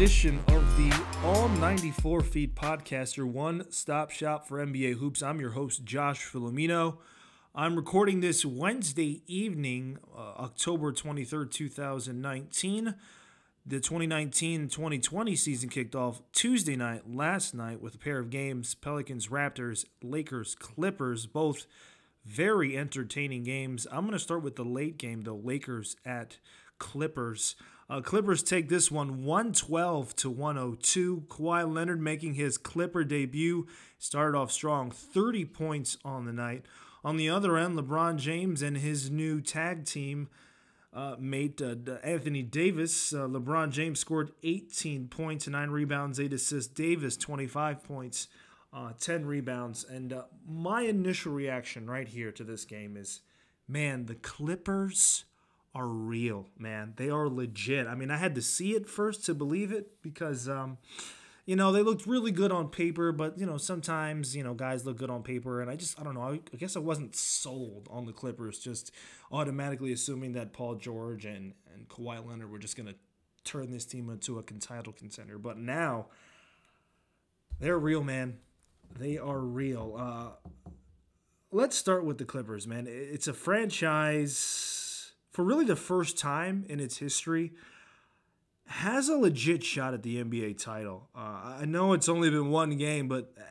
edition of the All 94 Feet podcast, your one stop shop for NBA hoops. I'm your host, Josh Filomeno. I'm recording this Wednesday evening, uh, October 23rd, 2019. The 2019 2020 season kicked off Tuesday night, last night, with a pair of games Pelicans, Raptors, Lakers, Clippers, both very entertaining games. I'm going to start with the late game, though Lakers at Clippers. Uh, Clippers take this one 112 to 102. Kawhi Leonard making his Clipper debut started off strong, 30 points on the night. On the other end, LeBron James and his new tag team uh, mate uh, Anthony Davis. Uh, LeBron James scored 18 points, 9 rebounds, 8 assists. Davis 25 points, uh, 10 rebounds. And uh, my initial reaction right here to this game is, man, the Clippers are real, man. They are legit. I mean, I had to see it first to believe it because, um, you know, they looked really good on paper, but, you know, sometimes, you know, guys look good on paper. And I just, I don't know, I, I guess I wasn't sold on the Clippers, just automatically assuming that Paul George and, and Kawhi Leonard were just going to turn this team into a title contender. But now, they're real, man. They are real. Uh, let's start with the Clippers, man. It's a franchise for really the first time in its history has a legit shot at the NBA title. Uh, I know it's only been one game, but uh,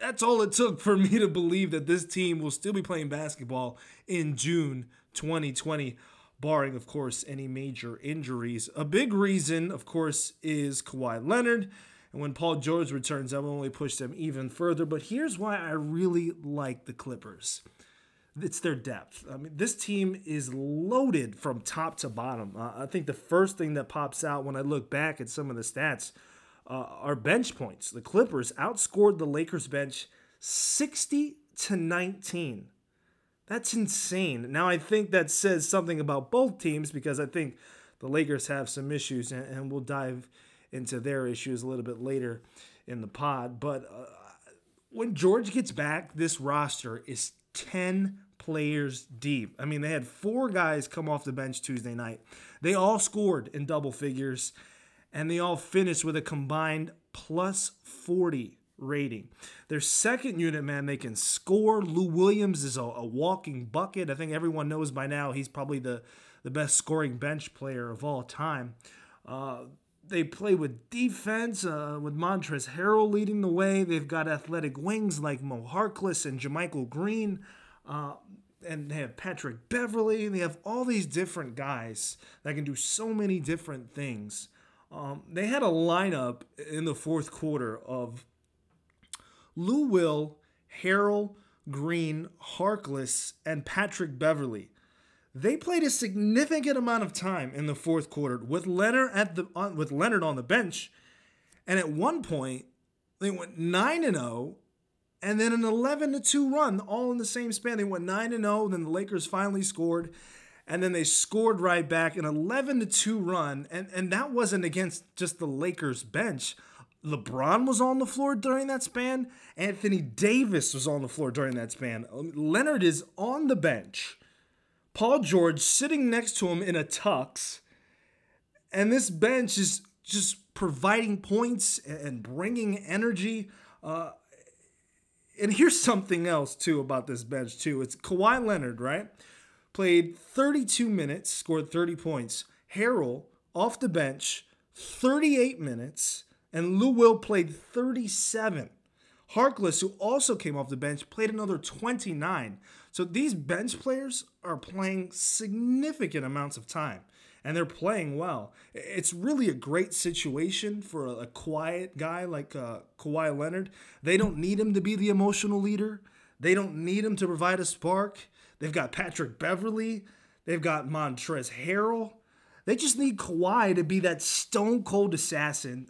that's all it took for me to believe that this team will still be playing basketball in June 2020, barring, of course, any major injuries. A big reason, of course, is Kawhi Leonard. And when Paul George returns, that will only push them even further. But here's why I really like the Clippers it's their depth. I mean, this team is loaded from top to bottom. Uh, I think the first thing that pops out when I look back at some of the stats uh, are bench points. The Clippers outscored the Lakers bench 60 to 19. That's insane. Now, I think that says something about both teams because I think the Lakers have some issues, and, and we'll dive into their issues a little bit later in the pod. But uh, when George gets back, this roster is 10 players deep. I mean, they had four guys come off the bench Tuesday night. They all scored in double figures, and they all finished with a combined plus 40 rating. Their second unit, man, they can score. Lou Williams is a, a walking bucket. I think everyone knows by now he's probably the, the best scoring bench player of all time. Uh, they play with defense, uh, with Montrezl Harrell leading the way. They've got athletic wings like Mo Harkless and JaMychal Green. Uh, and they have Patrick Beverley, and They have all these different guys that can do so many different things. Um, they had a lineup in the fourth quarter of Lou Will, Harrell, Green, Harkless, and Patrick Beverley. They played a significant amount of time in the fourth quarter with Leonard at the on, with Leonard on the bench, and at one point they went nine and zero oh and then an 11 to 2 run all in the same span. They went 9 to 0, then the Lakers finally scored and then they scored right back an 11 to 2 run and and that wasn't against just the Lakers bench. LeBron was on the floor during that span. Anthony Davis was on the floor during that span. Leonard is on the bench. Paul George sitting next to him in a tux. And this bench is just providing points and bringing energy. Uh, and here's something else too about this bench too. It's Kawhi Leonard, right? Played 32 minutes, scored 30 points. Harrell off the bench, 38 minutes, and Lou Will played 37. Harkless, who also came off the bench, played another 29. So these bench players are playing significant amounts of time and they're playing well. It's really a great situation for a, quiet guy like uh, Kawhi Leonard. They don't need him to be the emotional leader. They don't need him to provide a spark. They've got Patrick Beverley. They've got Montrezl Harrell. They just need Kawhi to be that stone cold assassin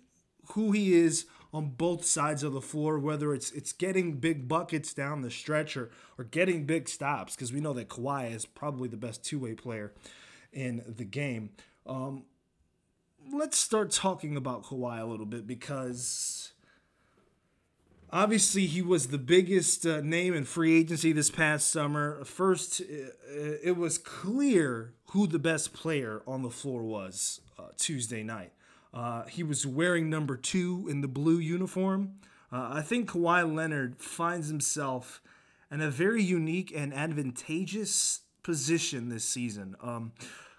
who he is on both sides of the floor, whether it's it's getting big buckets down the stretch or, or getting big stops, because we know that Kawhi is probably the best two way player in the game. Um, let's start talking about Kawhi a little bit because Obviously, he was the biggest uh, name in free agency this past summer. First, it was clear who the best player on the floor was uh, Tuesday night. Uh, he was wearing number two in the blue uniform. Uh, I think Kawhi Leonard finds himself in a very unique and advantageous position this season. Um,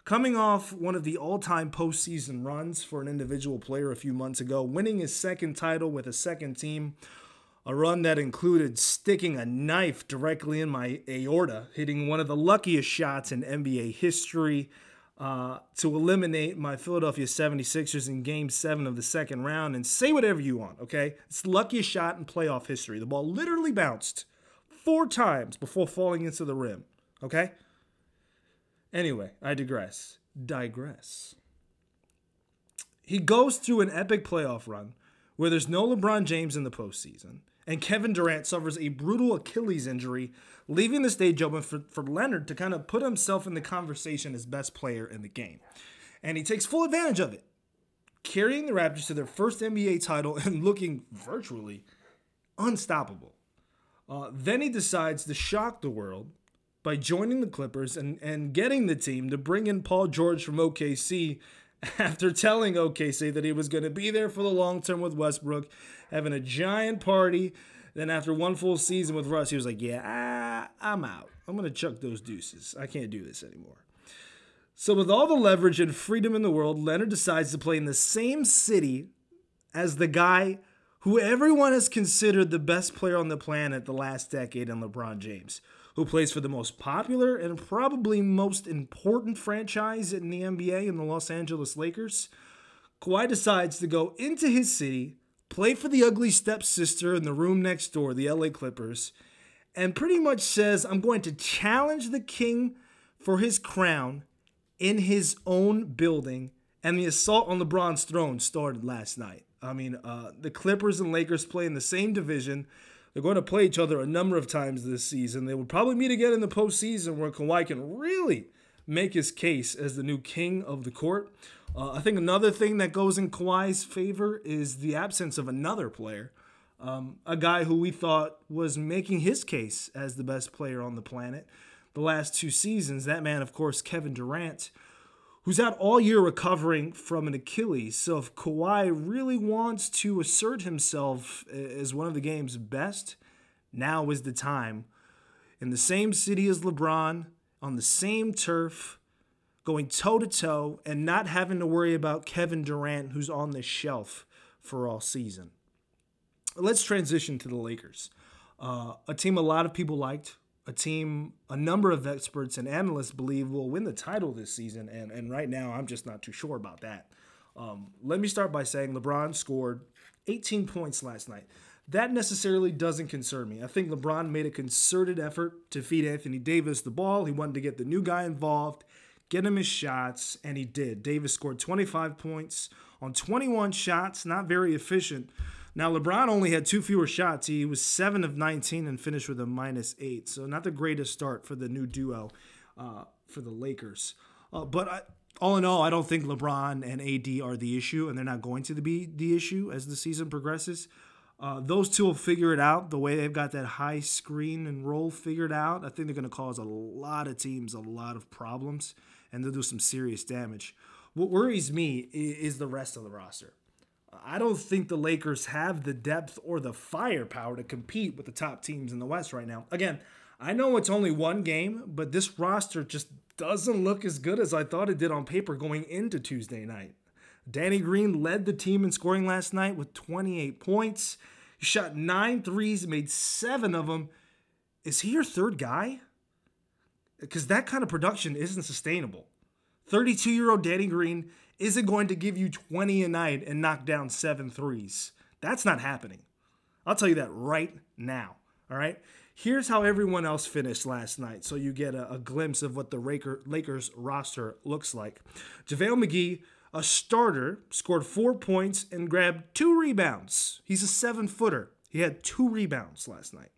coming off one of the all time postseason runs for an individual player a few months ago, winning his second title with a second team a run that included sticking a knife directly in my aorta, hitting one of the luckiest shots in NBA history uh, to eliminate my Philadelphia 76ers in game seven of the second round. And say whatever you want, okay? It's the luckiest shot in playoff history. The ball literally bounced four times before falling into the rim, okay? Anyway, I digress. Digress. He goes through an epic playoff run where there's no LeBron James in the postseason and Kevin Durant suffers a brutal Achilles injury, leaving the stage open for, for Leonard to kind of put himself in the conversation as best player in the game. And he takes full advantage of it, carrying the Raptors to their first NBA title and looking virtually unstoppable. Uh, then he decides to shock the world by joining the Clippers and, and getting the team to bring in Paul George from OKC after telling OKC that he was going to be there for the long term with Westbrook, having a giant party. Then after one full season with Russ, he was like, "Yeah, I, I'm out. I'm going to chuck those deuces. I can't do this anymore." So with all the leverage and freedom in the world, Leonard decides to play in the same city as the guy who everyone has considered the best player on the planet the last decade in LeBron James who plays for the most popular and probably most important franchise in the NBA in the Los Angeles Lakers, Kawhi decides to go into his city, play for the ugly stepsister in the room next door, the LA Clippers, and pretty much says, I'm going to challenge the king for his crown in his own building. And the assault on LeBron's throne started last night. I mean, uh, the Clippers and Lakers play in the same division. They're going to play each other a number of times this season. They will probably meet again in the postseason where Kawhi can really make his case as the new king of the court. Uh, I think another thing that goes in Kawhi's favor is the absence of another player, um, a guy who we thought was making his case as the best player on the planet the last two seasons. That man, of course, Kevin Durant who's out all year recovering from an Achilles. So if Kawhi really wants to assert himself as one of the game's best, now is the time. In the same city as LeBron, on the same turf, going toe to toe, and not having to worry about Kevin Durant, who's on the shelf for all season. Let's transition to the Lakers. Uh, a team a lot of people liked, a team a number of experts and analysts believe will win the title this season. And, and right now, I'm just not too sure about that. Um, let me start by saying LeBron scored 18 points last night. That necessarily doesn't concern me. I think LeBron made a concerted effort to feed Anthony Davis the ball. He wanted to get the new guy involved, get him his shots, and he did. Davis scored 25 points on 21 shots, not very efficient, now, LeBron only had two fewer shots. He was 7 of 19 and finished with a minus 8. So, not the greatest start for the new duo uh, for the Lakers. Uh, but I, all in all, I don't think LeBron and AD are the issue, and they're not going to be the issue as the season progresses. Uh, those two will figure it out the way they've got that high screen and roll figured out. I think they're going to cause a lot of teams a lot of problems, and they'll do some serious damage. What worries me is the rest of the roster. I don't think the Lakers have the depth or the firepower to compete with the top teams in the West right now. Again, I know it's only one game, but this roster just doesn't look as good as I thought it did on paper going into Tuesday night. Danny Green led the team in scoring last night with 28 points. He shot nine threes, made seven of them. Is he your third guy? Because that kind of production isn't sustainable. 32 year old Danny Green isn't going to give you 20 a night and knock down seven threes. That's not happening. I'll tell you that right now. All right. Here's how everyone else finished last night, so you get a, a glimpse of what the Lakers roster looks like. JaVale McGee, a starter, scored four points and grabbed two rebounds. He's a seven footer. He had two rebounds last night.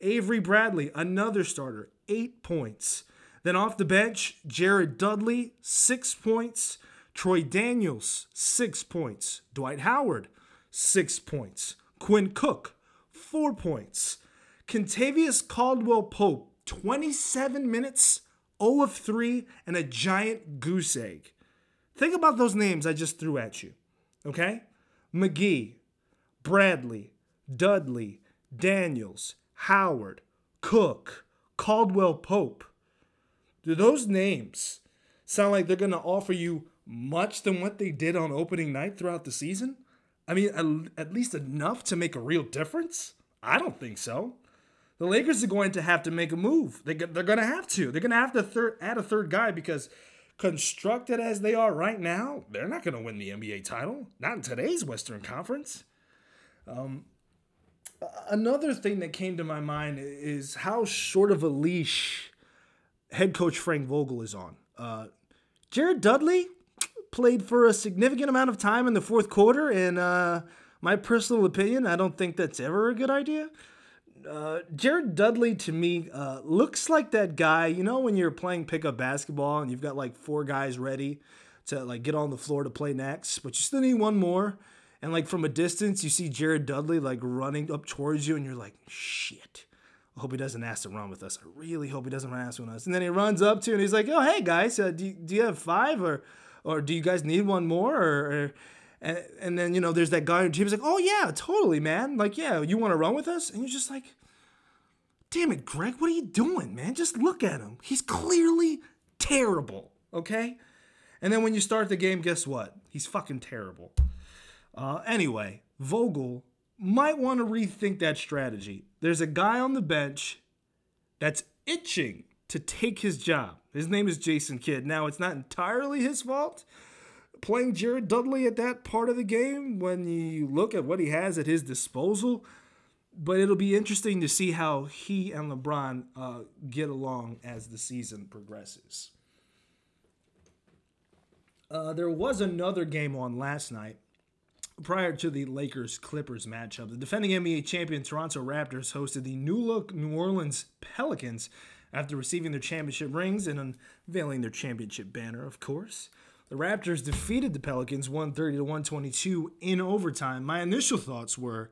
Avery Bradley, another starter, eight points. Then off the bench, Jared Dudley, six points. Troy Daniels, six points. Dwight Howard, six points. Quinn Cook, four points. Kentavious Caldwell Pope, 27 minutes, 0 of 3, and a giant goose egg. Think about those names I just threw at you. Okay? McGee, Bradley, Dudley, Daniels, Howard, Cook, Caldwell Pope. Do those names sound like they're going to offer you much than what they did on opening night throughout the season? I mean, at least enough to make a real difference? I don't think so. The Lakers are going to have to make a move. They, they're going to have to. They're going to have to add a third guy because constructed as they are right now, they're not going to win the NBA title. Not in today's Western Conference. Um, another thing that came to my mind is how short of a leash head coach Frank Vogel is on. Uh, Jared Dudley played for a significant amount of time in the fourth quarter, and uh, my personal opinion, I don't think that's ever a good idea. Uh, Jared Dudley to me uh, looks like that guy. You know when you're playing pickup basketball and you've got like four guys ready to like get on the floor to play next, but you still need one more. And like from a distance, you see Jared Dudley like running up towards you, and you're like, shit. I hope he doesn't ask to run with us. I really hope he doesn't run ask with us. And then he runs up to you and he's like, "Oh, hey guys, uh, do, do you have five or or do you guys need one more?" Or, or and, and then you know there's that guy your team. Like, "Oh yeah, totally, man. Like yeah, you want to run with us?" And you're just like, "Damn it, Greg, what are you doing, man? Just look at him. He's clearly terrible." Okay. And then when you start the game, guess what? He's fucking terrible. Uh, anyway, Vogel might want to rethink that strategy. There's a guy on the bench that's itching to take his job. His name is Jason Kidd. Now, it's not entirely his fault playing Jared Dudley at that part of the game when you look at what he has at his disposal. But it'll be interesting to see how he and LeBron uh, get along as the season progresses. Uh, there was another game on last night prior to the Lakers Clippers matchup, the defending NBA champion Toronto Raptors hosted the new look New Orleans Pelicans after receiving their championship rings and unveiling their championship banner, of course. The Raptors defeated the Pelicans 130 to 122 in overtime. My initial thoughts were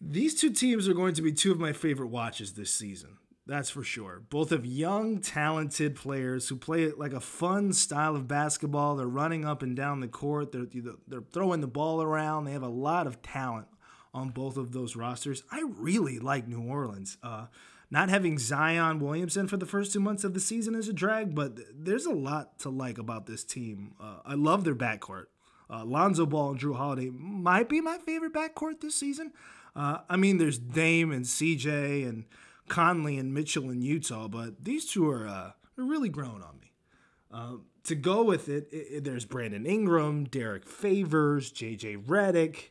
these two teams are going to be two of my favorite watches this season. That's for sure. Both have young, talented players who play like a fun style of basketball. They're running up and down the court. They're they're throwing the ball around. They have a lot of talent on both of those rosters. I really like New Orleans. Uh, not having Zion Williamson for the first two months of the season is a drag, but there's a lot to like about this team. Uh, I love their backcourt. Uh, Lonzo Ball and Jrue Holiday might be my favorite backcourt this season. Uh, I mean, there's Dame and CJ and Conley and Mitchell in Utah, but these two are, uh, are really growing on me. Uh, to go with it, it, it, there's Brandon Ingram, Derrick Favors, JJ Redick.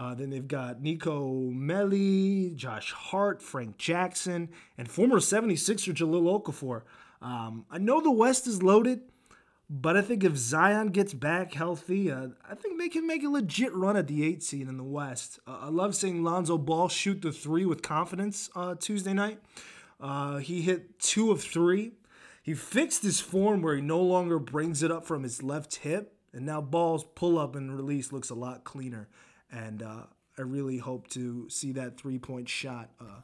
Uh, then they've got Nico Melli, Josh Hart, Frank Jackson, and former 76er Jahlil Okafor. Um, I know the West is loaded, but I think if Zion gets back healthy, uh, I think they can make a legit run at the eight seed in the West. Uh, I love seeing Lonzo Ball shoot the three with confidence uh, Tuesday night. Uh, he hit two of three. He fixed his form where he no longer brings it up from his left hip, and now Ball's pull up and release looks a lot cleaner. And uh, I really hope to see that three point shot uh,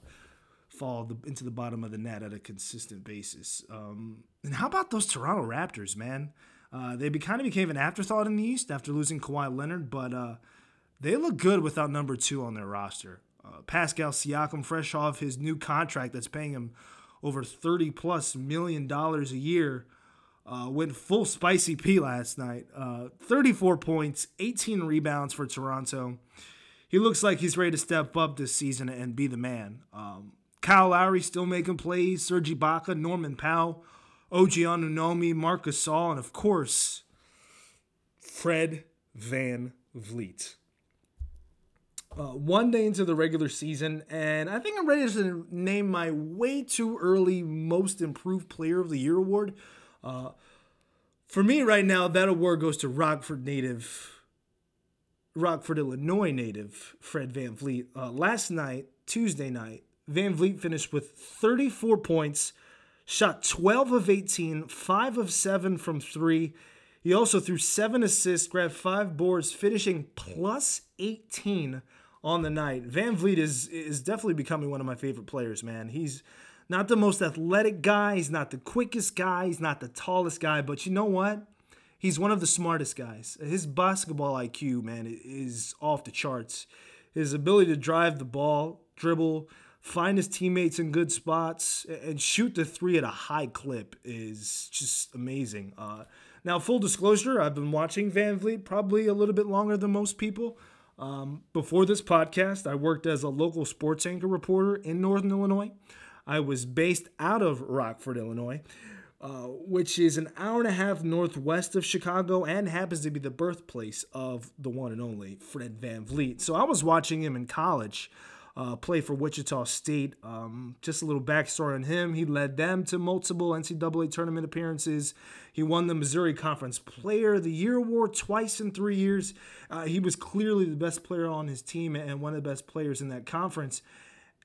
fall the, into the bottom of the net at a consistent basis. Um, and how about those Toronto Raptors, man? Uh, they be, kind of became an afterthought in the East after losing Kawhi Leonard, but uh, they look good without number two on their roster. Uh, Pascal Siakam, fresh off his new contract that's paying him over 30 plus million dollars a year, uh, went full spicy P last night. Uh, 34 points, 18 rebounds for Toronto. He looks like he's ready to step up this season and be the man. Um, Kyle Lowry still making plays. Serge Ibaka, Norman Powell, OG Anunoby, Marc Gasol, and of course, Fred Van Vliet. Uh, one day into the regular season, and I think I'm ready to name my way too early Most Improved Player of the Year award. Uh, for me, right now, that award goes to Rockford native, Rockford, Illinois native Fred VanVleet. Uh, last night, Tuesday night, VanVleet finished with 34 points, shot 12 of 18, 5 of 7 from 3. He also threw 7 assists, grabbed 5 boards, finishing plus 18 on the night. VanVleet is is definitely becoming one of my favorite players, man. He's not the most athletic guy, he's not the quickest guy, he's not the tallest guy, but you know what? He's one of the smartest guys. His basketball IQ, man, is off the charts. His ability to drive the ball, dribble, find his teammates in good spots, and shoot the three at a high clip is just amazing. Uh, now, full disclosure, I've been watching VanVleet probably a little bit longer than most people. Um, before this podcast, I worked as a local sports anchor reporter in Northern Illinois. I was based out of Rockford, Illinois, uh, which is an hour and a half northwest of Chicago and happens to be the birthplace of the one and only Fred Van VanVleet. So I was watching him in college uh, play for Wichita State. Um, just a little backstory on him. He led them to multiple NCAA tournament appearances. He won the Missouri Conference Player of the Year award twice in three years. Uh, he was clearly the best player on his team and one of the best players in that conference.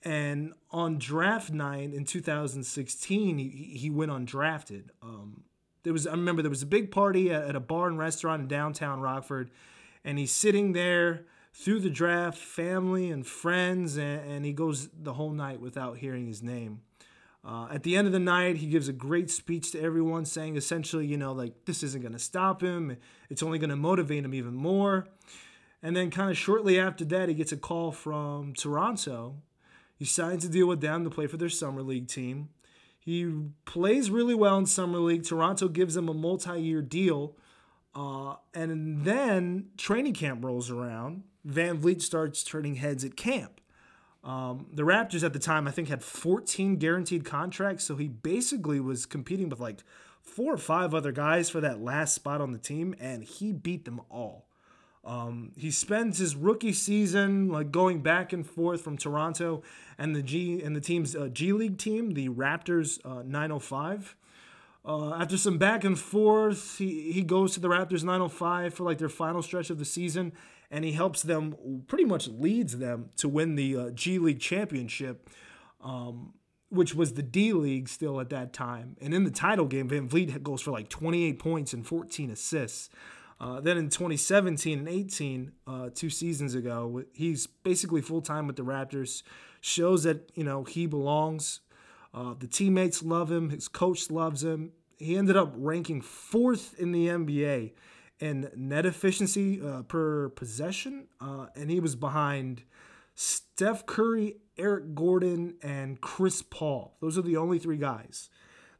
And on draft night in 2016, he, he went undrafted. Um, there was I remember there was a big party at, at a bar and restaurant in downtown Rockford, and he's sitting there through the draft, family and friends, and, and he goes the whole night without hearing his name. Uh, at the end of the night, he gives a great speech to everyone, saying essentially, you know, like this isn't going to stop him. It's only going to motivate him even more. And then, kind of shortly after that, he gets a call from Toronto. He signs a deal with them to play for their summer league team. He plays really well in summer league. Toronto gives him a multi-year deal, uh, and then training camp rolls around. VanVleet starts turning heads at camp. Um, the Raptors at the time, I think, had 14 guaranteed contracts, so he basically was competing with like four or five other guys for that last spot on the team, and he beat them all. Um, he spends his rookie season like going back and forth from Toronto and the G and the team's uh, G League team, the Raptors uh, 905. Uh, after some back and forth, he, he goes to the Raptors 905 for like their final stretch of the season and he helps them, pretty much leads them to win the uh, G League championship, um, which was the D League still at that time. And in the title game, VanVleet goes for like 28 points and 14 assists. Uh, then in 2017 and 18, uh, two seasons ago, he's basically full time with the Raptors. Shows that you know he belongs. Uh, the teammates love him. His coach loves him. He ended up ranking fourth in the NBA in net efficiency uh, per possession, uh, and he was behind Steph Curry, Eric Gordon, and Chris Paul. Those are the only three guys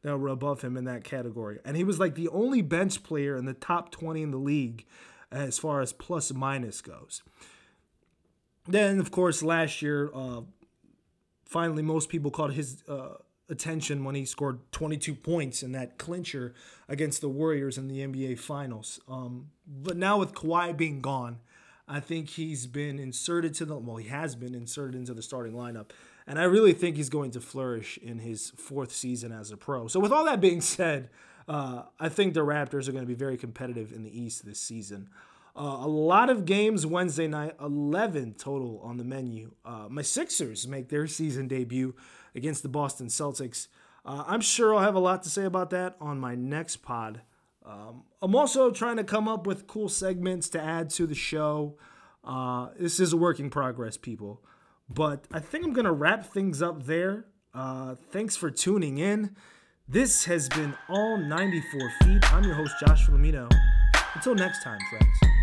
that were above him in that category. And he was like the only bench player in the top 20 in the league as far as plus minus goes. Then, of course, last year, uh, finally, most people caught his uh, attention when he scored 22 points in that clincher against the Warriors in the NBA Finals. Um, but now with Kawhi being gone, I think he's been inserted to the well, he has been inserted into the starting lineup, and I really think he's going to flourish in his fourth season as a pro. So with all that being said, uh, I think the Raptors are going to be very competitive in the East this season. Uh, a lot of games Wednesday night, 11 total on the menu. Uh, my Sixers make their season debut against the Boston Celtics. Uh, I'm sure I'll have a lot to say about that on my next pod. Um, I'm also trying to come up with cool segments to add to the show. Uh, this is a work in progress, people. But I think I'm going to wrap things up there. Uh, thanks for tuning in. This has been All 94 Feet. I'm your host, Josh Filomeno. Until next time, friends.